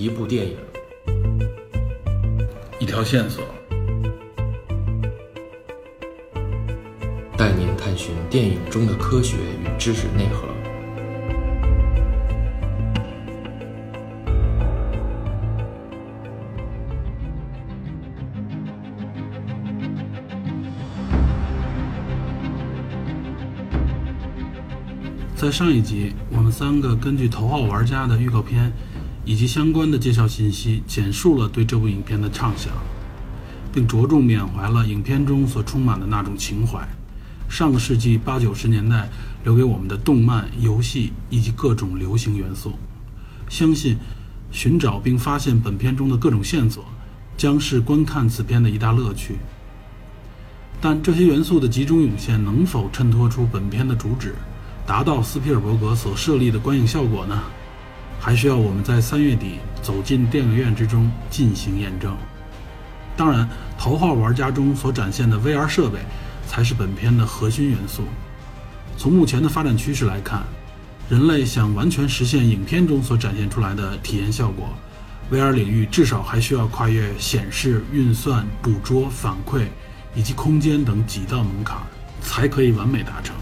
一部电影，一条线索，带您探寻电影中的科学与知识内核。在上一集，我们三个根据《头号玩家》的预告片以及相关的介绍信息，简述了对这部影片的畅想，并着重缅怀了影片中所充满的那种情怀，上个世纪八九十年代留给我们的动漫、游戏以及各种流行元素。相信寻找并发现本片中的各种线索，将是观看此片的一大乐趣。但这些元素的集中涌现，能否衬托出本片的主旨？达到斯皮尔伯格所设立的观影效果呢？还需要我们在三月底走进电影院之中进行验证。当然，头号玩家中所展现的 VR 设备才是本片的核心元素。从目前的发展趋势来看，人类想完全实现影片中所展现出来的体验效果，VR 领域至少还需要跨越显示、运算、捕捉、反馈以及空间等几道门槛，才可以完美达成。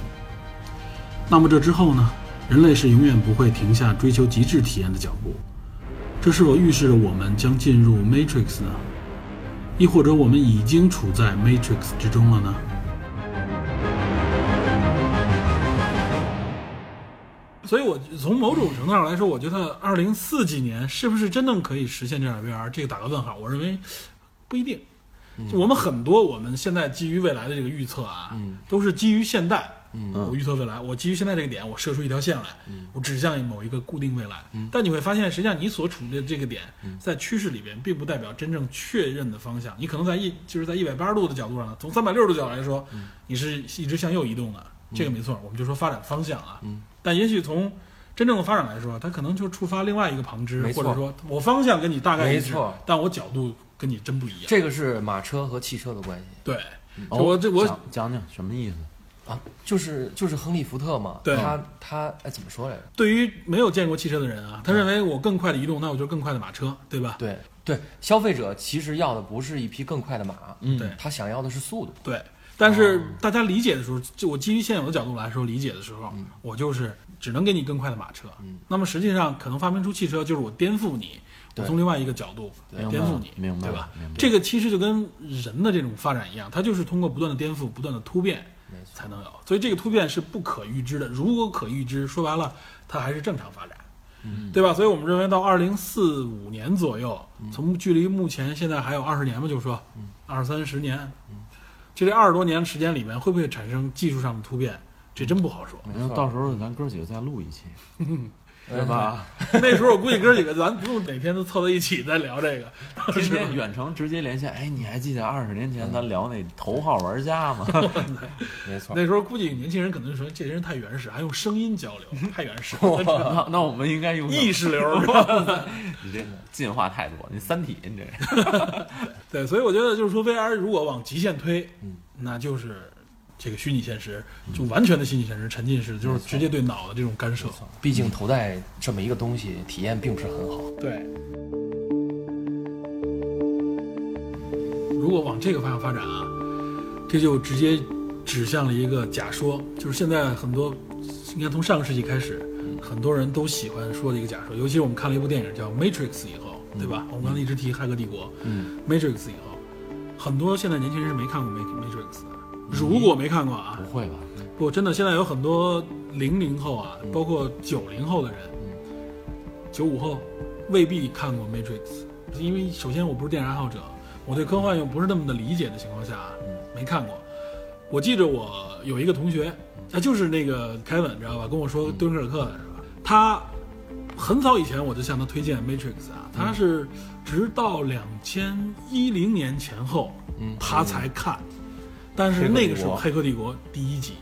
那么这之后呢？人类是永远不会停下追求极致体验的脚步。这是否预示着我们将进入 Matrix 呢？亦或者我们已经处在 Matrix 之中了呢？所以，我从某种程度上来说，我觉得二零四几年是不是真正可以实现这样 VR？这个打个问号。我认为不一定。就我们很多我们现在基于未来的这个预测啊，都是基于现代。嗯，我预测未来，我基于现在这个点，我射出一条线来，我指向某一个固定未来。但你会发现，实际上你所处的这个点，在趋势里边，并不代表真正确认的方向。你可能在一就是在一百八十度的角度上，从三百六十度角度来说，你是一直向右移动的，这个没错。我们就说发展方向啊，但也许从真正的发展来说，它可能就触发另外一个旁支，或者说我方向跟你大概一致，但我角度跟你真不一样。这个是马车和汽车的关系。对，我这我讲讲什么意思？啊，就是就是亨利福特嘛，对，他他哎怎么说来着？对于没有见过汽车的人啊，他认为我更快的移动，那我就更快的马车，对吧？对对，消费者其实要的不是一匹更快的马，嗯，对，他想要的是速度。对，但是大家理解的时候，就我基于现有的角度来说理解的时候，我就是只能给你更快的马车。嗯，那么实际上可能发明出汽车，就是我颠覆你，我从另外一个角度颠覆你，明白对吧？明白。这个其实就跟人的这种发展一样，它就是通过不断的颠覆、不断的突变。才能有，所以这个突变是不可预知的。如果可预知，说白了，它还是正常发展，嗯，对吧？所以我们认为到二零四五年左右，从距离目前现在还有二十年吧，就说二三十年，就这二十多年时间里面，会不会产生技术上的突变？这真不好说。那到时候咱哥几个再录一期。对吧？那时候我估计哥几个咱不用每天都凑到一起再聊这个，天天远程直接连线。哎，你还记得二十年前咱聊那头号玩家吗？没错，那时候估计年轻人可能说这些人太原始，还用声音交流，太原始。那那我们应该用意识流。你这进化太多，你三体你这。对，所以我觉得就是说，VR 如果往极限推，那就是。这个虚拟现实就完全的虚拟现实，沉浸式就是直接对脑的这种干涉。毕竟头戴这么一个东西，体验并不是很好。对。如果往这个方向发展啊，这就直接指向了一个假说，就是现在很多，应该从上个世纪开始，很多人都喜欢说的一个假说。尤其是我们看了一部电影叫《Matrix》以后，对吧？我们刚才一直提《骇客帝国》，嗯，《Matrix》以后，很多现在年轻人是没看过《Matrix》的。如果没看过啊，不会吧？不，真的，现在有很多零零后啊，包括九零后的人，九五后未必看过《Matrix》，因为首先我不是电影爱好者，我对科幻又不是那么的理解的情况下，没看过。我记着我有一个同学，他就是那个凯文，知道吧？跟我说敦刻尔克的是吧？他很早以前我就向他推荐《Matrix》啊，他是直到两千一零年前后，他才看。但是那个时候，《黑客帝国》第一集，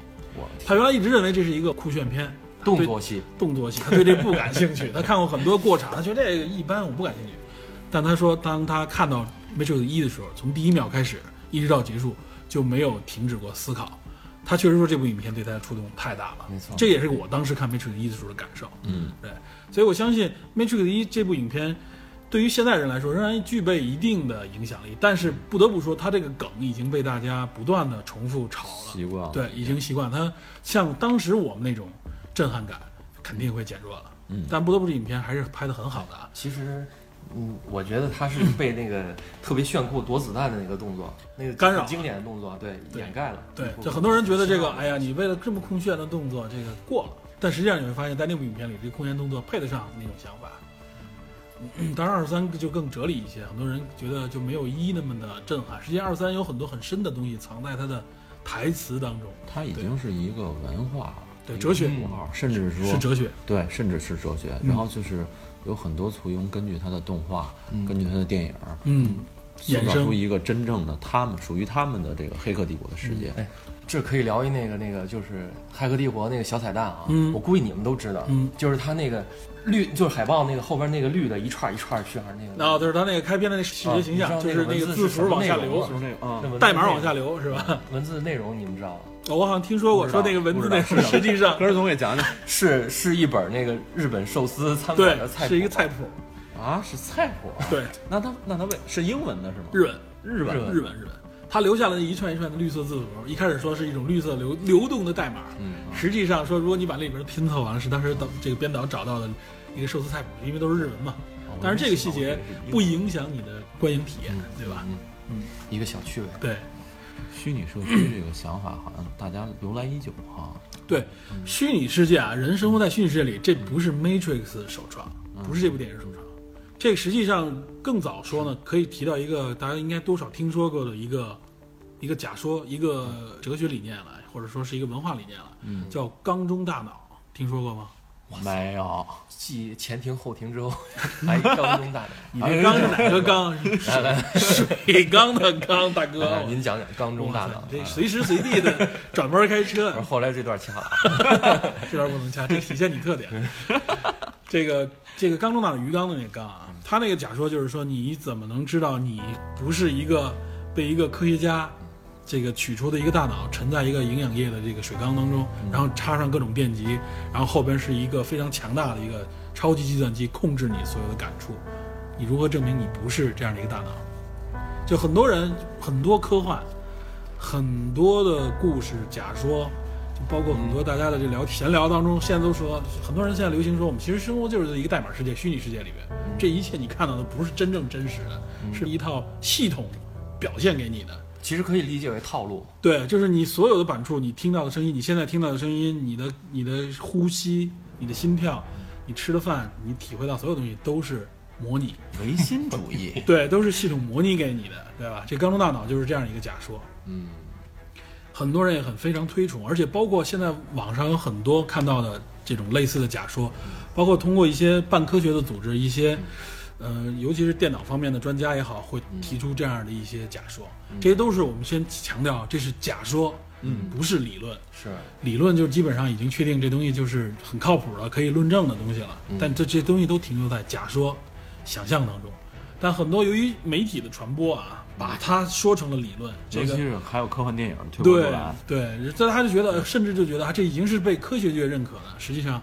他原来一直认为这是一个酷炫片，动作戏，动作戏，他对这不感兴趣。他看过很多过场，他觉得这个一般，我不感兴趣。但他说，当他看到《Matrix 一》的时候，从第一秒开始一直到结束，就没有停止过思考。他确实说这部影片对他的触动太大了，没错，这也是我当时看《Matrix 一》的时候的感受。嗯，对，所以我相信《Matrix 一》这部影片。对于现代人来说仍然具备一定的影响力。但是不得不说，他这个梗已经被大家不断的重复炒了，习惯了对，已经习惯。他像当时我们那种震撼感肯定会减弱了。嗯但不得不说，影片还是拍的很好的啊。其实，嗯，我觉得他是被那个特别炫酷躲子弹的那个动作，那个干扰经典的动作，对，对掩盖了。对，就很多人觉得这个，不哎呀，你为了这么空炫的动作，这个过了。但实际上你会发现，在那部影片里，这个空闲动作配得上那种想法。嗯当然，二三就更哲理一些，很多人觉得就没有一那么的震撼。实际上，二三有很多很深的东西藏在它的台词当中，它已经是一个文化对哲学符号，甚至说是哲学。对，甚至是哲学。嗯然后就是有很多簇拥根据他的动画，根据他的电影，嗯，塑衍生造出一个真正的他们属于他们的这个《黑客帝国》的世界。哎，这可以聊一那个那个就是《黑客帝国》那个小彩蛋啊，嗯我估计你们都知道，嗯就是他那个绿，就是海报那个后边那个绿的一串一串旋那个，啊就是他那个开篇的那视觉形象，就是那个字符往下流就是那个代码往下流，是吧？文字内容你们知道吗？我好像听说过，说那个文字不知道那是实际上歌儿总给讲讲是是一本那个日本寿司餐馆对的菜谱，是一个菜谱，啊，是菜谱。对，那他那他为是英文的是吗？日本。日本日本日本日本，他留下了一串一串的绿色字符，一开始说是一种绿色流流动的代码，嗯实际上说如果你把那里边拼凑完了，是当时导这个编导找到的一个寿司菜谱，因为都是日文嘛。但是这个细节不影响你的观影体验，对吧？嗯一个小趣味。对虚拟社区这个想法好像大家由来已久哈。对，虚拟世界啊，人生活在虚拟世界里，这不是 Matrix 首创，不是这部电影首创。这个实际上更早说呢，可以提到一个大家应该多少听说过的一个一个假说，一个哲学理念了，或者说是一个文化理念了，叫缸中大脑，听说过吗？没有，继前庭后庭之后，还缸中大脑。你这缸是哪个缸？来来，水缸的缸，大哥来。您讲讲缸中大脑。这随时随地的转弯开车后来这段掐了，这段不能掐，这体现你特点。这个这个缸中大脑鱼缸的那个缸啊，他那个假说就是说，你怎么能知道你不是一个被一个科学家这个取出的一个大脑沉在一个营养液的这个水缸当中，然后插上各种电极，然后后边是一个非常强大的一个超级计算机控制你所有的感触，你如何证明你不是这样的一个大脑？就很多人很多科幻，很多的故事假说，就包括很多大家的这聊闲聊当中，现在都说很多人现在流行说，我们其实生活就是一个代码世界、虚拟世界里边，这一切你看到的不是真正真实的，是一套系统表现给你的。其实可以理解为套路。对，就是你所有的感触，你听到的声音，你现在听到的声音，你的你的呼吸，你的心跳，你吃的饭，你体会到所有东西都是模拟，唯心主义。对，都是系统模拟给你的，对吧？这缸中大脑就是这样一个假说，嗯，很多人也很非常推崇，而且包括现在网上有很多看到的这种类似的假说，包括通过一些半科学的组织，一些。呃，尤其是电脑方面的专家也好，会提出这样的一些假说，这些都是我们先强调，这是假说，嗯，不是理论。是理论就基本上已经确定这东西就是很靠谱了，可以论证的东西了。但这这东西都停留在假说、想象当中。但很多由于媒体的传播啊，把它说成了理论，这尤个其是还有科幻电影对，对，这他就觉得，甚至就觉得啊，这已经是被科学界认可的。实际上，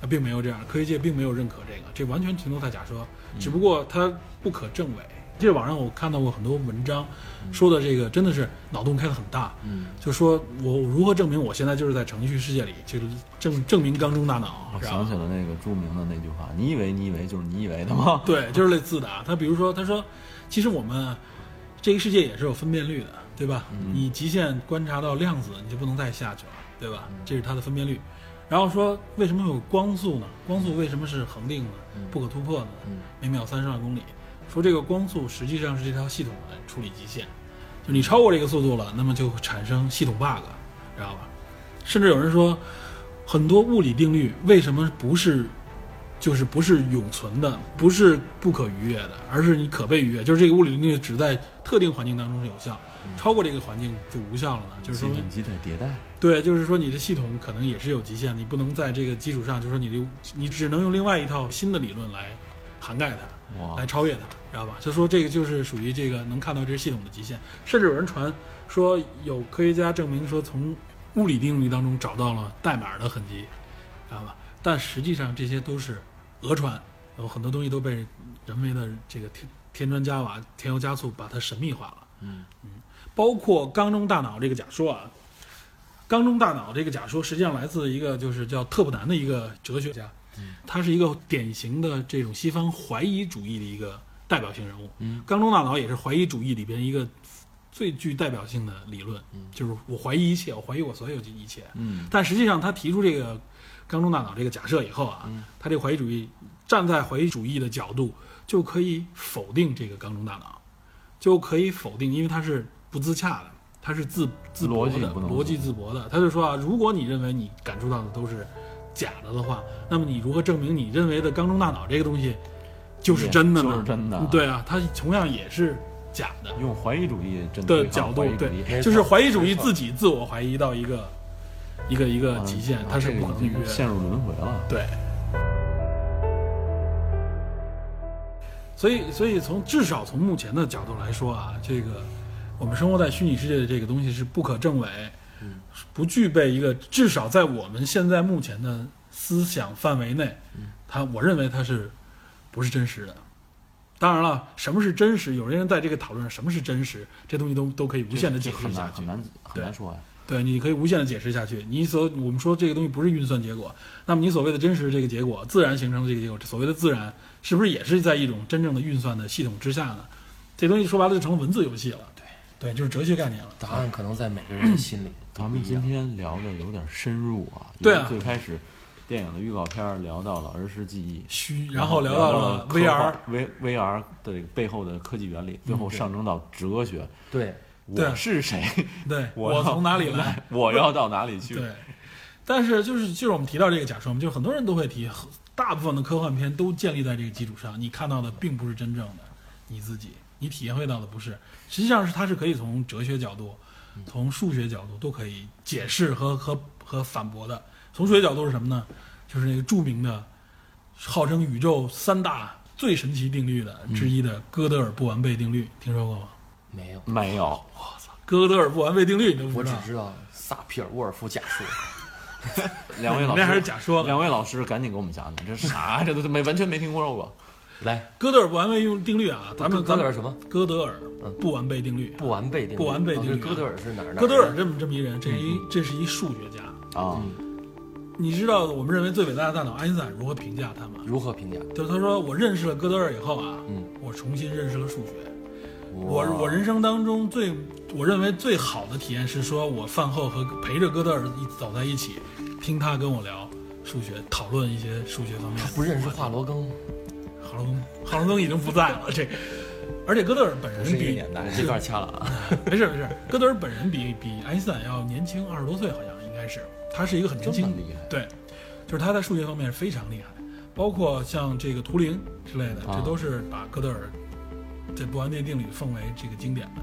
啊，并没有这样，科学界并没有认可这个，这完全停留在假说，只不过它不可证伪。这网上我看到过很多文章，说的这个真的是脑洞开得很大，嗯，就说我如何证明我现在就是在程序世界里，就是证证明缸中大脑，我想起了那个著名的那句话：“你以为你以为就是你以为的吗 对，就是类似的啊。他比如说，他说，其实我们这个世界也是有分辨率的，对吧？你极限观察到量子，你就不能再下去了，对吧？这是它的分辨率。然后说，为什么有光速呢？光速为什么是恒定的、不可突破的呢？每秒三十万公里。说这个光速实际上是这套系统的处理极限，就你超过这个速度了，那么就产生系统 bug，知道吧？甚至有人说，很多物理定律为什么不是就是不是永存的，不是不可逾越的，而是你可被逾越。就是这个物理定律只在特定环境当中是有效，超过这个环境就无效了呢？？”就是说，基本机得迭代，对，就是说你的系统可能也是有极限，你不能在这个基础上，就是说你的你只能用另外一套新的理论来涵盖它，哇来超越它，知道吧？就说这个就是属于这个能看到这是系统的极限，甚至有人传说有科学家证明说从物理定律当中找到了代码的痕迹，知道吧？但实际上这些都是讹传，有很多东西都被人为的这个添添砖加瓦、添油加醋把它神秘化了。嗯嗯包括缸中大脑这个假说啊，缸中大脑这个假说实际上来自一个就是叫特普南的一个哲学家，嗯他是一个典型的这种西方怀疑主义的一个代表性人物。嗯缸中大脑也是怀疑主义里边一个最具代表性的理论，就是我怀疑一切，我怀疑我所有的一切。嗯但实际上，他提出这个缸中大脑这个假设以后啊，嗯他这个怀疑主义站在怀疑主义的角度，就可以否定这个缸中大脑，就可以否定，因为它是不自洽的，它是自自驳的，逻辑逻辑自驳的。他就说啊，如果你认为你感受到的都是假的的话，那么你如何证明你认为的缸中大脑这个东西就是真的呢？就是真的对啊，它同样也是假的。用怀疑主义针的角度对就是怀疑主义自己自我怀疑到一个一个一个极限啊，它是这个不可能逾越的。陷入轮回了。对。所以，所以从至少从目前的角度来说啊，这个我们生活在虚拟世界的这个东西是不可证伪，不具备一个至少在我们现在目前的思想范围内，它我认为它是不是真实的。当然了，什么是真实？有人在这个讨论什么是真实，这东西都都可以无限的解这释下去很难很。难很难说呀。对，你可以无限的解释下去。你所我们说这个东西不是运算结果，那么你所谓的真实这个结果，自然形成的这个结果，所谓的自然，是不是也是在一种真正的运算的系统之下呢？这东西说白了就成了文字游戏了。对，对，就是哲学概念了。答案可能在每个人的心里咱们今。天聊的有点深入啊。对啊最开始电影的预告片聊到了儿时记忆，虚，然后聊到了 VR，V VR 的这个背后的科技原理，最后上升到哲学。对，对我是谁？对我我从哪里来？？我要到哪里去？对，但是就是就是我们提到这个假说嘛，就是很多人都会提，大部分的科幻片都建立在这个基础上，你看到的并不是真正的你自己，你体验会到的不是，实际上是它是可以从哲学角度、从数学角度都可以解释和和和反驳的。从数学角度是什么呢？就是那个著名的，号称宇宙三大最神奇定律的之一的哥德尔不完备定律，听说过吗？没有，没有，我操哥德尔不完备定律你都不我知道？只知道萨皮尔沃尔夫假说。两位老师，那还是假说的两位老师赶紧给我们讲讲，这是啥？这都是没完全没听说过。来，哥德尔不完备用定律啊，咱们咱们哥德尔什么？哥德尔不完备定律。不完备定律。不完备定律哦这哥德尔是哪儿？哥德尔这么这么一人，这是一这是一数学家。啊，你知道我们认为最伟大的大脑爱因斯坦如何评价他吗？如何评价？就是他说，我认识了哥德尔以后啊，嗯，我重新认识了数学。哇我我人生当中最我认为最好的体验是说，我饭后和陪着哥德尔一走在一起，听他跟我聊数学，讨论一些数学方面。不认识华罗庚，华罗庚，华罗庚已经不在了。这，而且哥德尔本人比是一个年代。这段掐了啊。没事没事，哥德尔本人比比爱因斯坦要年轻二十多岁，好像应该是。他是一个很年轻这么厉害对，就是他在数学方面是非常厉害，包括像这个图灵之类的，啊这都是把哥德尔这不完备定律奉为这个经典的。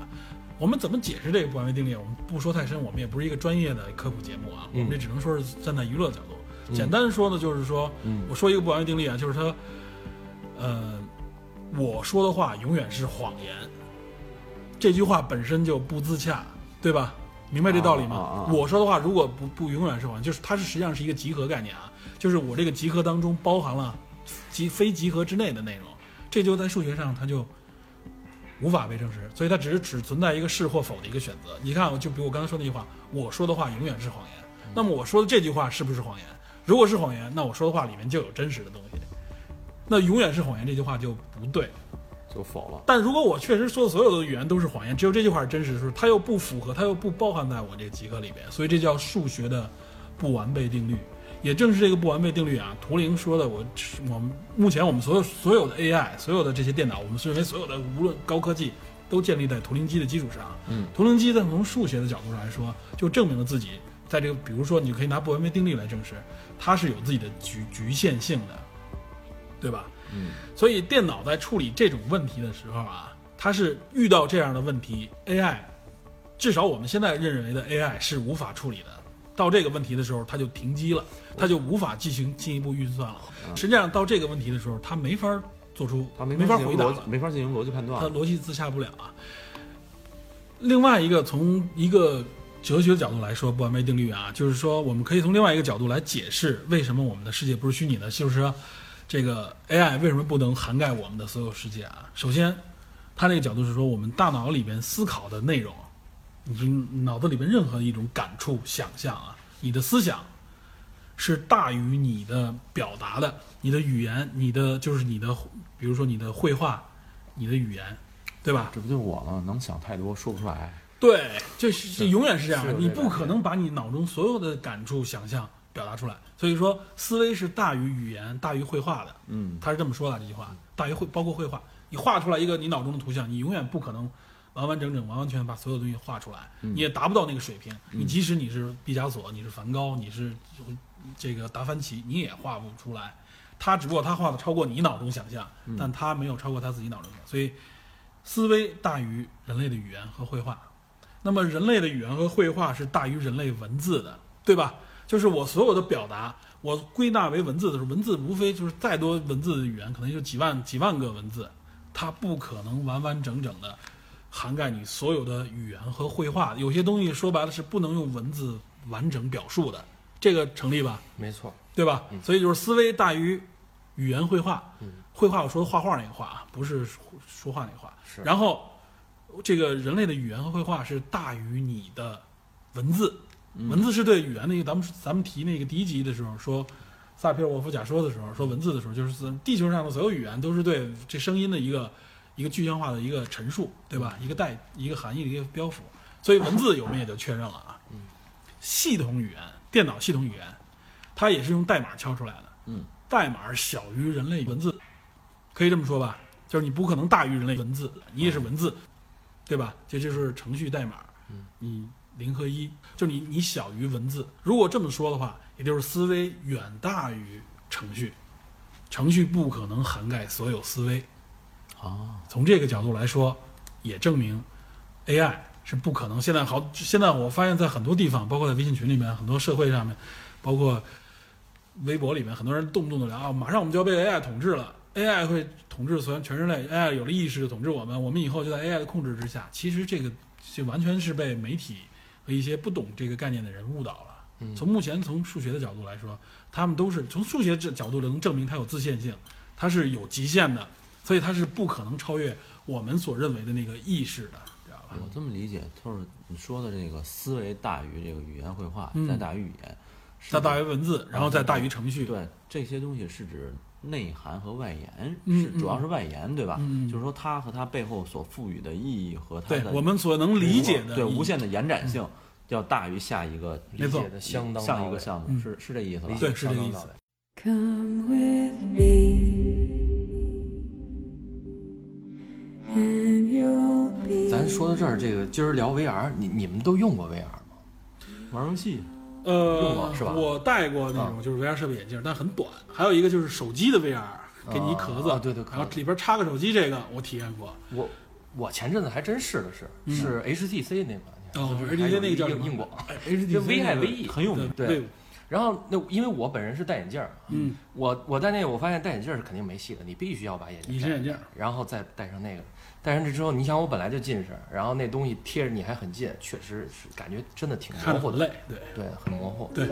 我们怎么解释这个不完备定律？我们不说太深，我们也不是一个专业的科普节目啊，我们这只能说是站在娱乐角度。简单说呢，就是说，嗯我说一个不完备定律啊，就是它，呃，我说的话永远是谎言。这句话本身就不自洽，对吧？明白这道理吗？啊啊啊我说的话如果不不永远是谎言，就是它是实际上是一个集合概念啊，就是我这个集合当中包含了集非集合之内的内容，这就在数学上它就无法被证实，所以它只是只存在一个是或否的一个选择。你看，就比如我刚才说那句话，我说的话永远是谎言。那么我说的这句话是不是谎言？如果是谎言，那我说的话里面就有真实的东西。那永远是谎言这句话就不对。就否了。但如果我确实说的所有的语言都是谎言，只有这句话是真实的时候，它又不符合，它又不包含在我这个集合里边，所以这叫数学的不完备定律。也正是这个不完备定律啊，图灵说的我，我们目前我们所有所有的 AI，所有的这些电脑，我们认为所有的无论高科技都建立在图灵机的基础上。嗯，图灵机在从数学的角度上来说，就证明了自己在这个，比如说你可以拿不完备定律来证实，它是有自己的局局限性的，对吧？嗯，所以电脑在处理这种问题的时候啊，它是遇到这样的问题，AI，至少我们现在认为的 AI 是无法处理的。到这个问题的时候，它就停机了，它就无法进行进一步运算了。实际上，到这个问题的时候，它没法做出，他没没法回答了没法进行逻辑判断它。逻辑自洽不了啊。另外一个，从一个哲学角度来说，不完美定律啊，就是说，我们可以从另外一个角度来解释为什么我们的世界不是虚拟的，就是说，这个 AI 为什么不能涵盖我们的所有世界啊？首先，它那个角度是说，我们大脑里边思考的内容，你脑子里边任何一种感触、想象啊，你的思想是大于你的表达的，你的语言，你的就是你的，比如说你的绘画，你的语言，对吧？这不就是我吗？能想太多，说不出来。对，就是这永远是这样的，你不可能把你脑中所有的感触、想象表达出来。所以说，思维是大于语言、大于绘画的。嗯，他是这么说的这句话，大于绘包括绘画，你画出来一个你脑中的图像，你永远不可能完完整整、完完全全把所有东西画出来，你也达不到那个水平。你即使你是毕加索，你是梵高，你是这个达芬奇，你也画不出来。他只不过他画的超过你脑中想象，但他没有超过他自己脑中想象，所以思维大于人类的语言和绘画。那么人类的语言和绘画是大于人类文字的，对吧？就是我所有的表达，我归纳为文字的时候，文字无非就是再多文字的语言，可能就几万几万个文字，它不可能完完整整的涵盖你所有的语言和绘画。有些东西说白了是不能用文字完整表述的，这个成立吧？没错，对吧？所以就是思维大于语言绘画。嗯绘画我说的画画那个画啊，不是说说话那个画。是然后这个人类的语言和绘画是大于你的文字，文字是对语言的一个。咱们咱们提那个第一集的时候说。萨皮尔沃夫假说的时候说文字的时候，就是地球上的所有语言都是对这声音的一个一个具象化的一个陈述，对吧？一个带一个含义的一个标符。所以文字我们也就确认了啊。嗯系统语言，电脑系统语言，它也是用代码敲出来的。嗯，代码小于人类文字，可以这么说吧？就是你不可能大于人类文字，你也是文字，对吧？这就是程序代码。嗯，你零和一，就你你小于文字。如果这么说的话，也就是思维远大于程序，程序不可能涵盖所有思维。啊，从这个角度来说，也证明 AI 是不可能。现在好，现在我发现，在很多地方，包括在微信群里面，很多社会上面，包括微博里面，很多人动不动的聊啊，马上我们就要被 AI 统治了，AI 会统治全全人类，AI 有了意识就统治我们，我们以后就在 AI 的控制之下。其实这个就完全是被媒体和一些不懂这个概念的人误导了。嗯从目前从数学的角度来说，他们都是从数学这角度能证明它有自限性，它是有极限的，所以它是不可能超越我们所认为的那个意识的，知道吧？我这么理解，就是你说的这个思维大于这个语言绘画，嗯再大于语言，是再大于文字，然后再大于程序。对这些东西是指内涵和外延，嗯是主要是外延，对吧？嗯嗯就是说它和它背后所赋予的意义和它的我们所能理解的对无限的延展性，要大于下一个理解的相当上一个项目，嗯是是这意思吧？对是这个意思 Come with me, 咱说到这儿，这个今儿聊 VR，你你们都用过 VR 吗？玩游戏呃用呃过，是吧我戴过那种就是 VR 设备眼镜，但很短。还有一个就是手机的 VR，给你一壳子，啊对对然后里边插个手机，这个我体验过。我我前阵子还真试了试，嗯是 HTC 那款，哦就是 HTC 还有那个叫什么硬硬广。哎，HTC 就危害那个 VE 很有名，对对，然后那因为我本人是戴眼镜儿，嗯，我我戴那个我发现戴眼镜儿是肯定没戏的，你必须要把眼镜戴隐形眼镜，然后再戴上那个。戴上这之后，你想我本来就近视，然后那东西贴着你还很近，确实是感觉真的挺模糊的，累，对。对，很模糊。对。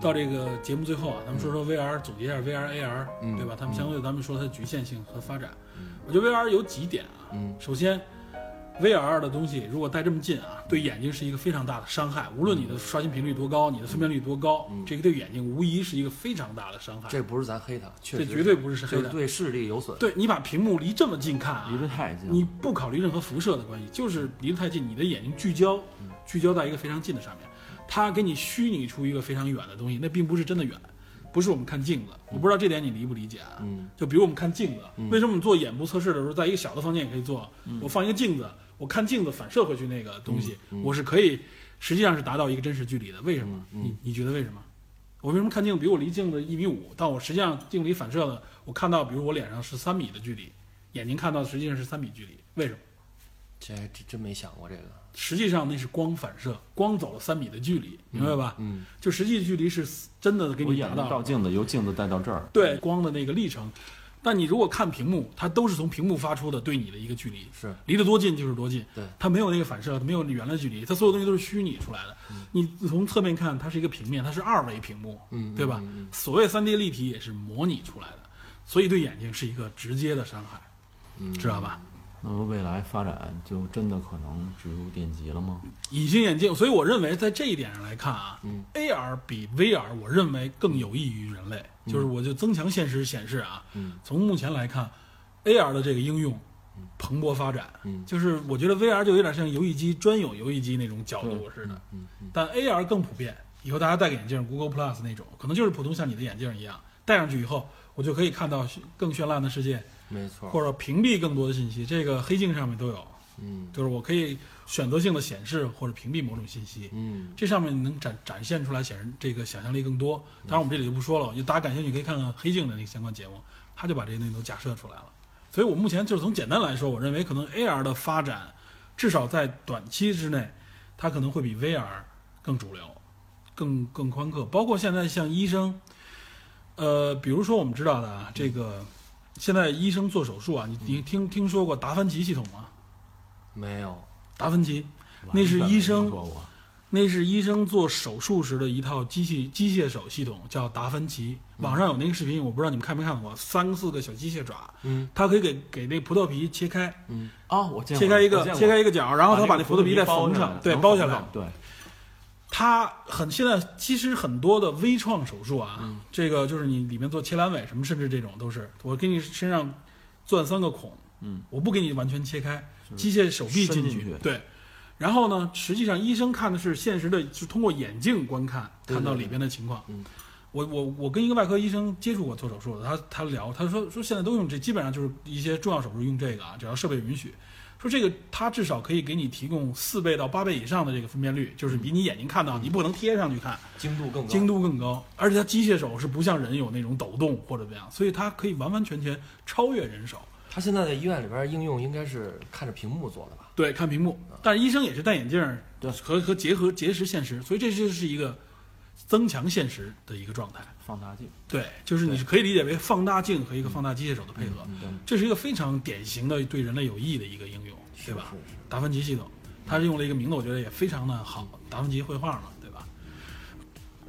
到这个节目最后啊，咱们说说 VR，总结一下 VR、AR，嗯对吧？他们相对咱们说它的局限性和发展。嗯我觉得 VR 有几点啊，嗯首先，VR 的东西如果戴这么近啊，对眼睛是一个非常大的伤害。无论你的刷新频率多高，你的分辨率多高，嗯这个对眼睛无疑是一个非常大的伤害。这不是咱黑它，确实这绝对不是是黑的。就是对视力有损。对你把屏幕离这么近看啊，离得太近，你不考虑任何辐射的关系，就是离得太近，你的眼睛聚焦，聚焦在一个非常近的上面，它给你虚拟出一个非常远的东西，那并不是真的远，不是我们看镜子。我不知道这点你理不理解啊？嗯就比如我们看镜子，嗯为什么我们做眼部测试的时候，在一个小的房间也可以做？我放一个镜子，我看镜子反射回去那个东西，嗯嗯我是可以，实际上是达到一个真实距离的。为什么？你你觉得为什么？我为什么看镜子，比如我离镜子一米五，但我实际上镜子里反射的，我看到，比如我脸上是三米的距离，眼睛看到的实际上是三米距离，为什么？这还真真没想过这个。实际上那是光反射，光走了三米的距离，明白吧？嗯就实际距离是真的给你达到照镜子，由镜子带到这儿，对光的那个历程，但你如果看屏幕，它都是从屏幕发出的对你的一个距离，是离得多近就是多近。对它没有那个反射，它没有原来距离，它所有东西都是虚拟出来的。你从侧面看，它是一个平面，它是二维屏幕，嗯对吧？嗯嗯所谓三 D 立体也是模拟出来的，所以对眼睛是一个直接的伤害，嗯知道吧？那么未来发展就真的可能植入电极了吗？隐形眼镜，所以我认为在这一点上来看啊、嗯 a r 比 VR 我认为更有益于人类。就是我就增强现实显示啊，嗯从目前来看，AR 的这个应用蓬勃发展。嗯就是我觉得 VR 就有点像游戏机专有游戏机那种角度似的，但 AR 更普遍。以后大家戴个眼镜，Google Plus 那种，可能就是普通像你的眼镜一样，戴上去以后，我就可以看到更绚烂的世界，没错，或者屏蔽更多的信息。这个黑镜上面都有，嗯就是我可以选择性的显示或者屏蔽某种信息。嗯这上面能展展现出来显示这个想象力更多。当然我们这里就不说了，就大家感兴趣可以看看黑镜的那个相关节目，他就把这些东西都假设出来了。所以我目前就是从简单来说，我认为可能 AR 的发展，至少在短期之内，它可能会比 VR 更主流，更更宽阔。包括现在像医生，呃，比如说我们知道的啊，这个现在医生做手术啊，你你听听说过达芬奇系统吗？没有，达芬奇，那是医生那是医生做手术时的一套机器机械手系统，叫达芬奇。网上有那个视频，我不知道你们看没看过，三个四个小机械爪，嗯它可以给给那葡萄皮切开，嗯啊，我见过切开一个切开一个角，然后他把那葡萄皮再包缝上，对，包下来。对，它很现在其实很多的微创手术啊，嗯这个就是你里面做切阑尾什么，甚至这种都是我给你身上钻三个孔，嗯，我不给你完全切开，机械手臂进去对。然后呢，实际上医生看的是现实的，是通过眼镜观看，看到里边的情况。嗯我我我跟一个外科医生接触过做手术的，他他聊，他说说现在都用这，基本上就是一些重要手术用这个啊，只要设备允许。说这个它至少可以给你提供四倍到八倍以上的这个分辨率，就是比你眼睛看到，你不能贴上去看，精度更高，精度更高，而且它机械手是不像人有那种抖动或者怎么样，所以它可以完完全全超越人手。他现在在医院里边应用应该是看着屏幕做的吧？对，看屏幕，但是医生也是戴眼镜儿，对和和结合结识现实，所以这就是一个增强现实的一个状态。放大镜，对，就是你是可以理解为放大镜和一个放大机械手的配合，对，这是一个非常典型的对人类有益的一个应用，对吧？是是达芬奇系统，它是用了一个名字，我觉得也非常的好，达芬奇绘画嘛，对吧？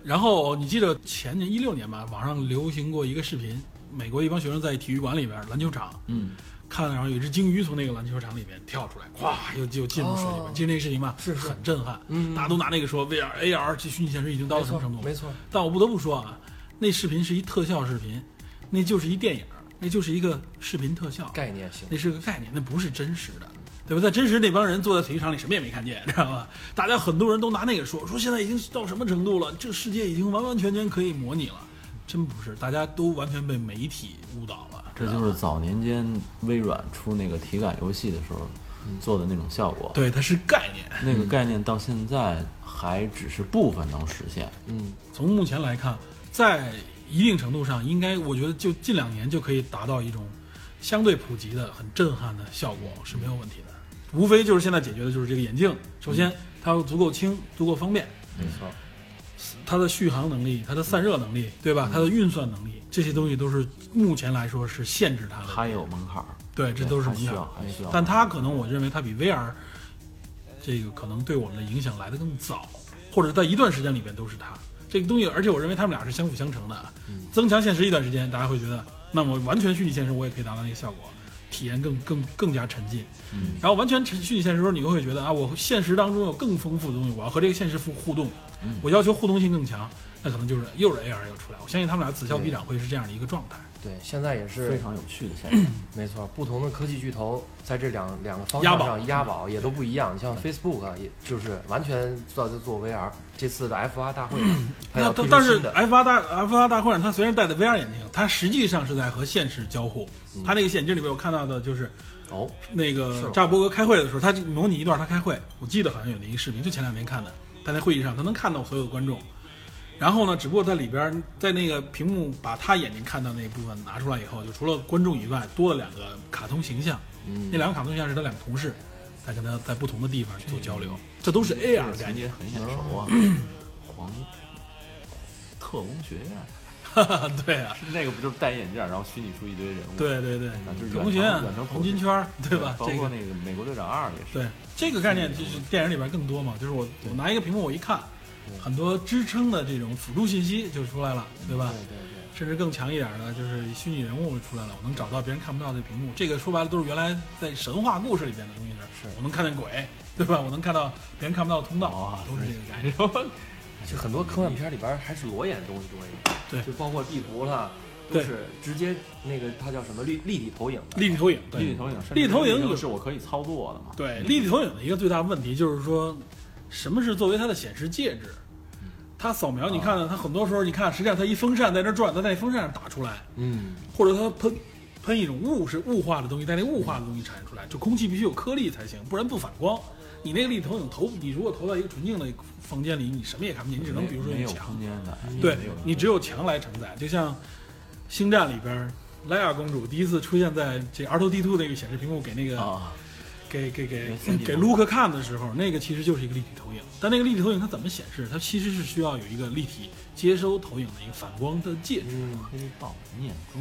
然后你记得前年一六年吧，网上流行过一个视频，美国一帮学生在体育馆里边篮球场嗯，看，然后有一只鲸鱼从那个篮球场里面跳出来，咵又就进入水里面，哦记得那个视频吗？是是很震撼，嗯大家都拿那个说 VR、AR 这虚拟现实已经到了什么程度？没错，但我不得不说啊，那视频是一特效视频，那就是一电影，那就是一个视频特效，概念性那是个概念，那不是真实的，对吧？在真实那帮人坐在体育场里什么也没看见，知道吧？大家很多人都拿那个说，说现在已经到什么程度了？这个世界已经完完全全可以模拟了，真不是，大家都完全被媒体误导了。这就是早年间微软出那个体感游戏的时候做的那种效果。对，它是概念。那个概念到现在还只是部分能实现。嗯从目前来看，在一定程度上，应该我觉得就近两年就可以达到一种相对普及的、很震撼的效果是没有问题的。无非就是现在解决的就是这个眼镜，首先它要足够轻、足够方便，没错，它的续航能力、它的散热能力，对吧？它的运算能力，这些东西都是目前来说是限制它的。还有门槛儿，对，这都是门槛要还需要。但它可能我认为它比 VR 这个可能对我们的影响来得更早，或者在一段时间里边都是它这个东西，而且我认为它们俩是相辅相成的。增强现实一段时间，大家会觉得，那么完全虚拟现实我也可以达到那个效果，体验更更更加沉浸。嗯然后完全沉虚拟现实的时候，你会觉得啊，我现实当中有更丰富的东西，我要和这个现实互互动，我要求互动性更强，那可能就是又是 AR 又出来。我相信他们俩此消彼长会是这样的一个状态。对，现在也是非常有趣的现象。没错，不同的科技巨头在这两两个方押宝向上押宝也都不一样。你像 Facebook 啊也就是完全做做 VR，这次的 F 8大会那但但是 F 八大 F 八大会上，它虽然戴的 VR 眼镜，它实际上是在和现实交互。它那个眼镜里面，我看到的就是哦，那个扎克伯格开会的时候，他就模拟一段他开会，我记得好像有那一个视频，就前两天看的。他在会议上，他能看到所有的观众。然后呢，只不过在里边，在那个屏幕把他眼睛看到那部分拿出来以后，就除了观众以外，多了两个卡通形象。嗯那两个卡通形象是他两个同事，在跟他在不同的地方去做交流，这都是 AR 概念。情节很眼熟啊，黄特工学院，对啊，那个不就是戴眼镜，然后虚拟出一堆人物？对对对啊，就是远程远程、黄金圈，对吧？包这个括那个美国队长二也是。对这个概念就是电影里边更多嘛，就是我我拿一个屏幕我一看，很多支撑的这种辅助信息就出来了，对吧？对对对。甚至更强一点的，就是虚拟人物出来了，我能找到别人看不到的屏幕。这个说白了都是原来在神话故事里边的东西是我能看见鬼，对吧？我能看到别人看不到的通道，哦都是这个概念。就很多科幻片里边还是裸眼的东西多一点，对就包括地图了，都是直接那个它叫什么立立体投影的，立体投影，对立体投影，立体投影就是我可以操作的嘛？对，立体投影的一个最大问题就是说，什么是作为它的显示介质？它扫描，你看呢？它很多时候，你看，实际上它一风扇在那转，它在那风扇上打出来，嗯，或者它喷喷一种雾是雾化的东西，在那雾化的东西产生出来，就空气必须有颗粒才行，不然不反光。你那个立体投影投，你如果投到一个纯净的房间里，你什么也看不见，你只能比如说没有用墙空，间的，对你只有墙来承载。就像《星战》里边，莱娅公主第一次出现在这 R2D2 那个显示屏幕给那个啊，给给给那 3D 给卢克看的时候，那个其实就是一个立体投影。但那个立体投影它怎么显示？它其实是需要有一个立体接收投影的一个反光的介质。黑豹念珠，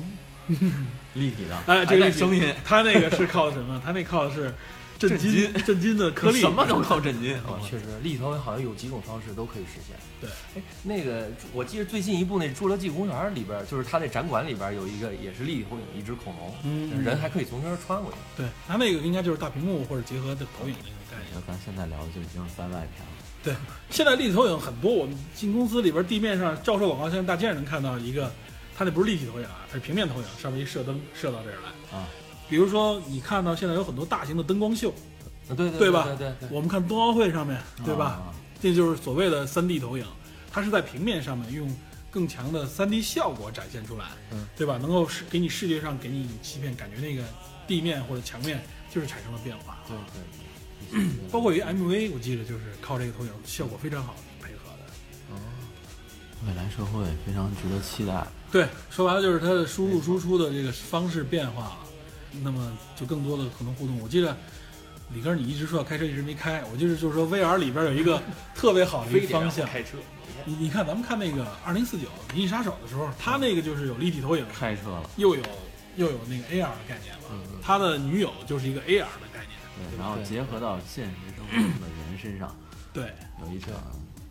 立体的，哎，这个声音，它那个是靠什么？它那靠的是震惊震惊的颗粒，什么都靠震惊。哦确实立体投影好像有几种方式都可以实现。对，哎，那个我记得最近一部那《侏罗纪公园》里边，就是它那展馆里边有一个也是立体投影，一只恐龙，嗯人还可以从这儿穿过去。对，它那个应该就是大屏幕或者结合的投影那个概念。咱现在聊的就已经是番外篇了。对，现在立体投影很多，我们进公司里边地面上照射广告，现在大街上能看到一个，它那不是立体投影啊，它是平面投影，上面一射灯射到这儿来啊。比如说，你看到现在有很多大型的灯光秀，啊，对对对吧对对对，我们看冬奥会上面，对吧？啊？这就是所谓的三 D 投影，它是在平面上面用更强的三 D 效果展现出来，嗯，对吧？能够视给你视觉上给你欺骗，感觉那个地面或者墙面就是产生了变化。对对。包括有一个 MV，我记得就是靠这个投影效果非常好配合的。哦未来社会非常值得期待。对，说白了就是它的输入输出的这个方式变化了，那么就更多的可能互动。我记得李哥你一直说要开车，一直没开，我就是就是说 VR 里边有一个特别好的一个 方向。开车，你你看咱们看那个二零四九《银翼杀手》的时候，他那个就是有立体投影，开车了，又有又有那个 AR 的概念嗯了。他的女友就是一个 AR 的概念。对，然后结合到现实生活中的人身上，对，有一场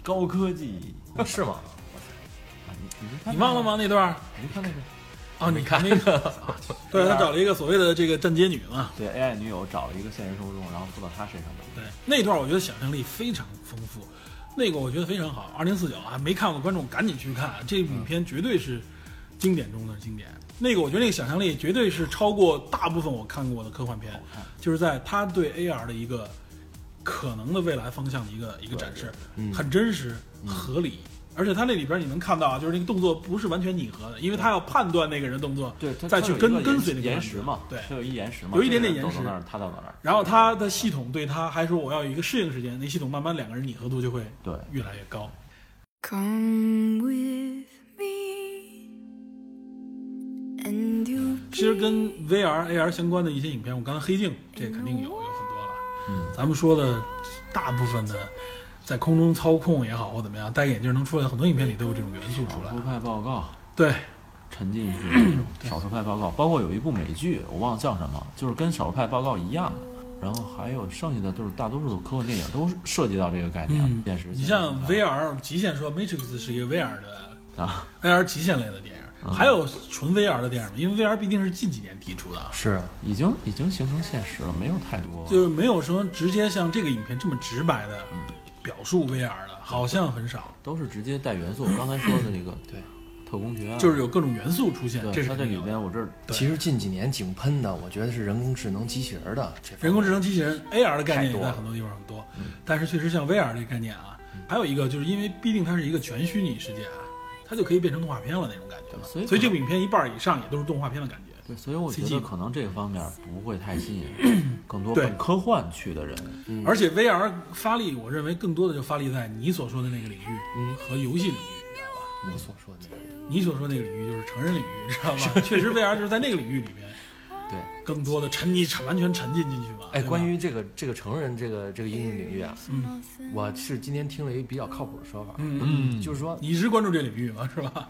高科技是吗？啊，你你你忘了吗？那段儿你没看那个？啊，你看那个，啊 对他找了一个所谓的这个站街女嘛。对，AI 女友找了一个现实生活中，然后附到他身上的。对，那段我觉得想象力非常丰富，那个我觉得非常好。二零四九啊没看过的观众赶紧去看，这部影片绝对是经典中的经典。那个我觉得那个想象力绝对是超过大部分我看过的科幻片，就是在他对 AR 的一个可能的未来方向的一个一个展示，嗯很真实、合理。而且他那里边你能看到啊，就是那个动作不是完全拟合的，因为他要判断那个人动作，对，它再去跟跟随那个延时嘛，对他有一延时嘛，有一点点延时那，他到哪儿？然后他的系统对他还说我要有一个适应时间，那系统慢慢两个人拟合度就会对，越来越高。Come with me, and you 其实跟 VR、AR 相关的一些影片，我刚才黑镜这肯定有有很多了。嗯，咱们说的大部分的在空中操控也好或怎么样，戴个眼镜能出来，很多影片里都有这种元素出来少数。派报告，对，沉浸式的那种少数派报告，包括有一部美剧，我忘了叫什么，就是跟少数派报告一样的。然后还有剩下的都是大多数的科幻电影都涉及到这个概念，嗯现实。你像 VR 极限说 Matrix 是一个 VR 的啊，，VR 极限类的电影，还有纯 VR 的电影吗？因为 VR 毕竟是近几年提出的，是已经已经形成现实了，没有太多。就是没有说直接像这个影片这么直白的表述 VR 的，好像很少。都是直接带元素。我刚才说的那个对特工学院，就是有各种元素出现，这对它这里边我这儿其实近几年井喷的，我觉得是人工智能机器人的这人工智能机器人 AR 的概念在很多地方很多，但是确实像 VR 这个概念啊，还有一个就是因为毕竟它是一个全虚拟世界啊，它就可以变成动画片了那种感觉了。所以所以这部影片一半以上也都是动画片的感觉。对，所以我觉得可能这个方面不会太吸引，更多科幻去的人。嗯而且 VR 发力，我认为更多的就发力在你所说的那个领域嗯和游戏领域，知道吧？我所说的那个。你所说那个领域就是成人领域，知道吧？确实 VR 就是在那个领域里面，对，更多的沉你完全沉浸进去吧。哎，关于这个这个成人这个这个应用领域啊，嗯我是今天听了一个比较靠谱的说法，嗯嗯，就是说你一直关注这领域吗，是吧？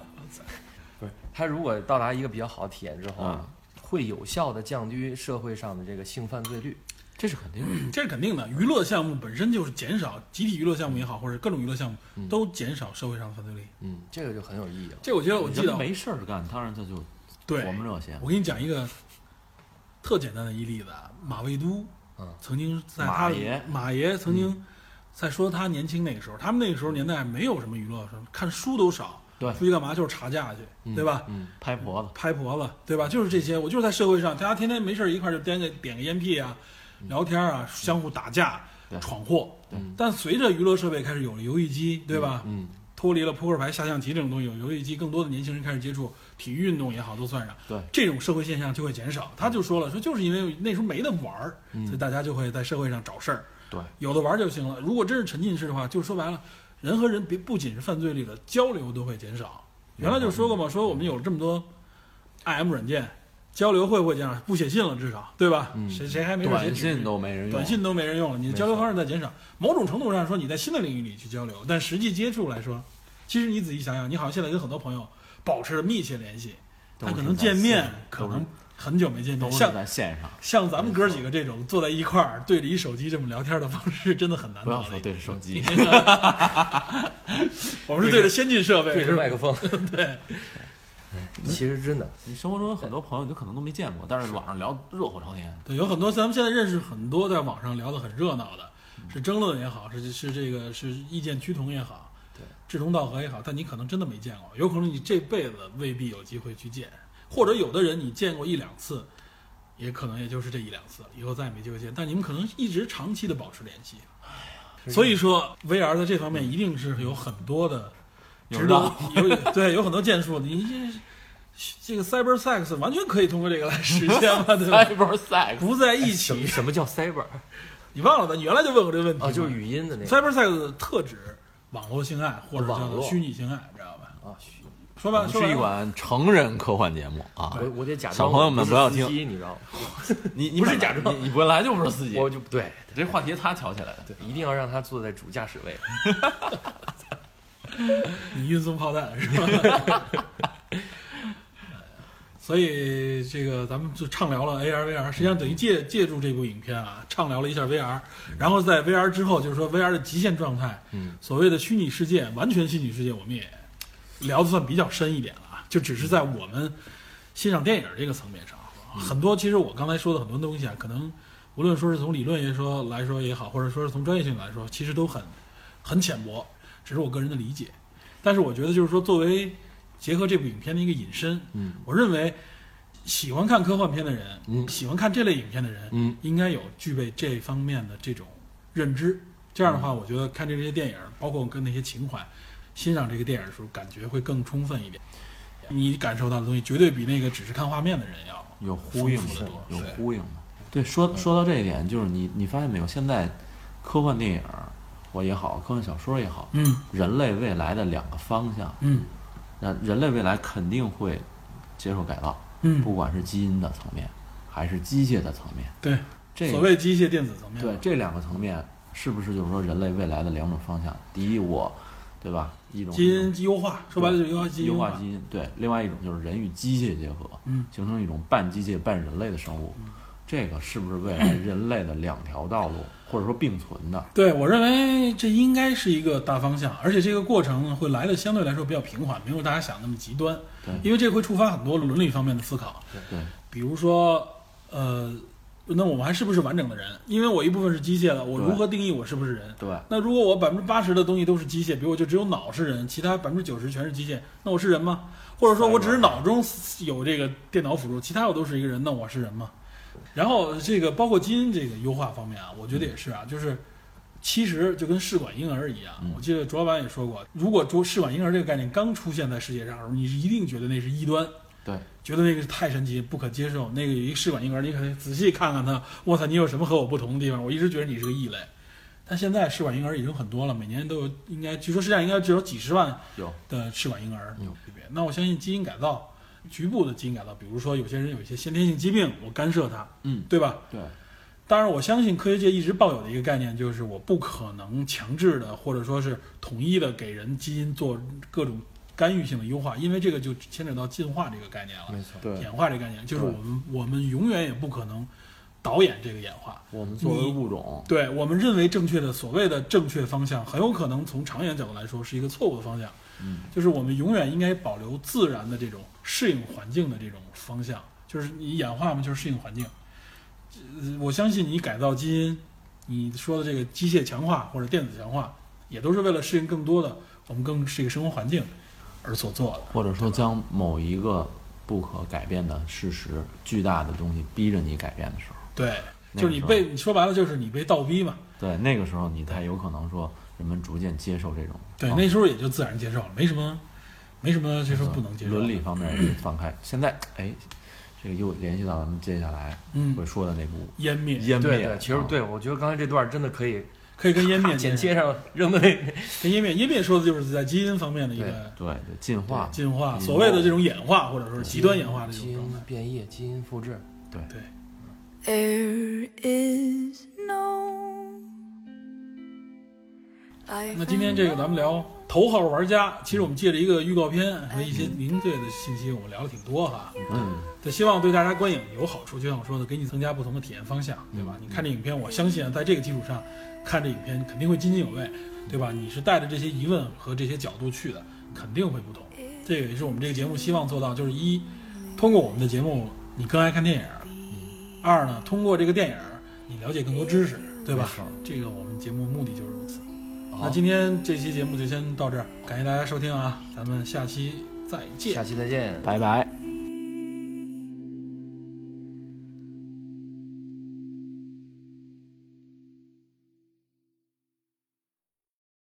不是它如果到达一个比较好的体验之后啊，会有效的降低社会上的这个性犯罪率。这是肯定的。这是肯定的。娱乐项目本身就是减少集体娱乐项目也好，或者各种娱乐项目都减少社会上的犯罪率。嗯，这个就很有意义了。这我觉得我记得没事儿干，当然他就对琢磨这些。我给你讲一个特简单的一例子啊，马未都，嗯曾经在他马爷马爷曾经在说他年轻那个时候，他们那个时候年代没有什么娱乐，看书都少，对出去干嘛就是查价去，嗯对吧？嗯，拍婆子，拍婆子，对吧？就是这些，我就是在社会上，大家天天没事儿一块儿就点个点个烟屁啊，聊天啊，相互打架、闯祸。对但随着娱乐设备开始有了游戏机，对吧？嗯，脱离了扑克牌、下象棋这种东西，有游戏机，更多的年轻人开始接触体育运动也好，都算上。对这种社会现象就会减少。他就说了，说就是因为那时候没得玩儿，嗯所以大家就会在社会上找事儿。对，有的玩儿就行了。如果真是沉浸式的话，就说白了，人和人别不仅是犯罪率的交流都会减少。原来就说过嘛，说我们有了这么多 IM 软件，交流会不会减少？不写信了，至少对吧？嗯谁谁还没事写短纸信都没人用，短信都没人用了，你的交流方式在减少。某种程度上说，你在新的领域里去交流，但实际接触来说，其实你仔细想想，你好像现在跟很多朋友保持着密切联系，他可能见面可能很久没见面，都是像在线上。像咱们哥几个这种坐在一块儿对着一手机这么聊天的方式，真的很难得。不要说对着手机，我们是对着先进设备，对着麦克风。对，其实真的，你生活中有很多朋友你可能都没见过，但是网上聊热火朝天。对，有很多咱们现在认识很多在网上聊得很热闹的，是争论也好，是是这个是意见趋同也好，对，志同道合也好，但你可能真的没见过，有可能你这辈子未必有机会去见，或者有的人你见过一两次，也可能也就是这一两次，以后再也没机会见，但你们可能一直长期的保持联系。所以说，VR 在这方面一定是有很多的值得有 对有很多建树的。你这这个 cyber sex 完全可以通过这个来实现嘛，对吧？Cyber sex，不在一起，什么叫 cyber 你忘了吧？你原来就问过这个问题啊？就是语音的那个 cyber sex 特指网络性爱或者叫做虚拟性爱，知道吧？说白了，说，是一款成人科幻节目啊！我我得假装小朋友们不要听司机你知道吗？你你不是假装你你本来就不是司机，我就对这话题他挑起来的。对，一定要让他坐在主驾驶位。你运送炮弹是吧？所以这个咱们就畅聊了 AR、VR，实际上等于借借助这部影片啊，畅聊了一下 VR，然后在 VR 之后，就是说 VR 的极限状态，嗯，所谓的虚拟世界，完全虚拟世界，我们也聊的算比较深一点了啊，就只是在我们欣赏电影这个层面上，很多其实我刚才说的很多东西啊，可能无论说是从理论也说来说也好，或者说是从专业性来说，其实都很很浅薄，只是我个人的理解。但是我觉得就是说，作为结合这部影片的一个引申，嗯，我认为喜欢看科幻片的人，嗯。喜欢看这类影片的人，嗯，应该有具备这方面的这种认知。这样的嗯。话，我觉得看这些电影，包括跟那些情怀，欣赏这个电影的时候，感觉会更充分一点。你感受到的东西，绝对比那个只是看画面的人要有呼应的多，有对呼应的。对，说说到这一点，就是你你发现没有？现在科幻电影我也好，科幻小说也好，嗯人类未来的两个方向，嗯那人类未来肯定会接受改造，嗯，不管是基因的层面，还是机械的层面。对，这所谓机械电子层面，对这两个层面，是不是就是说人类未来的两种方向？第一，我，对吧？一种基因优化，说白了就是优化基因优化基因，对；另外一种就是人与机械结合，嗯形成一种半机械半人类的生物。这个是不是未来人类的两条道路，或者说并存的？对，我认为这应该是一个大方向，而且这个过程呢会来的相对来说比较平缓，没有大家想那么极端。对因为这会触发很多伦理方面的思考，对，比如说，呃，那我们还是不是完整的人？因为我一部分是机械的，我如何定义我是不是人？对，那如果我百分之八十的东西都是机械，比如我就只有脑是人，其他百分之九十全是机械，那我是人吗？或者说我只是脑中有这个电脑辅助，其他我都是一个人，那我是人吗？然后这个包括基因这个优化方面啊，我觉得也是啊，就是其实就跟试管婴儿一样，嗯我记得卓老板也说过，如果说试管婴儿这个概念刚出现在世界上的时候，你是一定觉得那是异端，对，觉得那个太神奇，不可接受。那个有一个试管婴儿，你可仔细看看他，我操，你有什么和我不同的地方？我一直觉得你是个异类。但现在试管婴儿已经很多了，每年都有，应该据说世界上应该只有几十万有的试管婴儿有。那我相信基因改造，局部的基因改造，比如说有些人有一些先天性疾病，我干涉他，嗯，对吧？对，当然，我相信科学界一直抱有的一个概念就是，我不可能强制的或者说是统一的给人基因做各种干预性的优化，因为这个就牵扯到进化这个概念了，没错，对。演化这个概念，就是我们我们永远也不可能导演这个演化。我们作为物种，对我们认为正确的所谓的正确方向，很有可能从长远角度来说是一个错误的方向。嗯，就是我们永远应该保留自然的这种适应环境的这种方向，就是你演化嘛，就是适应环境。呃我相信你改造基因，你说的这个机械强化或者电子强化，也都是为了适应更多的我们更适应生活环境而所做的。或者说将某一个不可改变的事实、巨大的东西逼着你改变的时候，对，就是你被你说白了就是你被倒逼嘛。对那个时候你才有可能说人们逐渐接受这种对，那时候也就自然接受了，没什么，没什么这时候不能接受。伦理方面也放开。现在哎，这个又联系到咱们接下来嗯会说的那部湮灭湮灭。其实啊对我觉得刚才这段真的可以可以跟湮灭剪接接上扔的那 跟湮灭湮灭说的就是在基因方面的一个对对进化，进化，嗯所谓的这种演化或者说是极端演化的这基因种状态。变异、基因复制。There is no. 那今天这个咱们聊头号玩家，其实我们借着一个预告片和一些零碎的信息，我们聊的挺多哈。嗯，对，希望对大家观影有好处。就像我说的，给你增加不同的体验方向，对吧？你看这影片，我相信啊，在这个基础上看这影片肯定会津津有味，对吧？你是带着这些疑问和这些角度去的，肯定会不同。这个也是我们这个节目希望做到，就是一，通过我们的节目，你更爱看电影；二呢，通过这个电影，你了解更多知识，对吧？这个我们节目目的就是如此。那今天这期节目就先到这儿，感谢大家收听啊，咱们下期再见下。期再见。拜拜。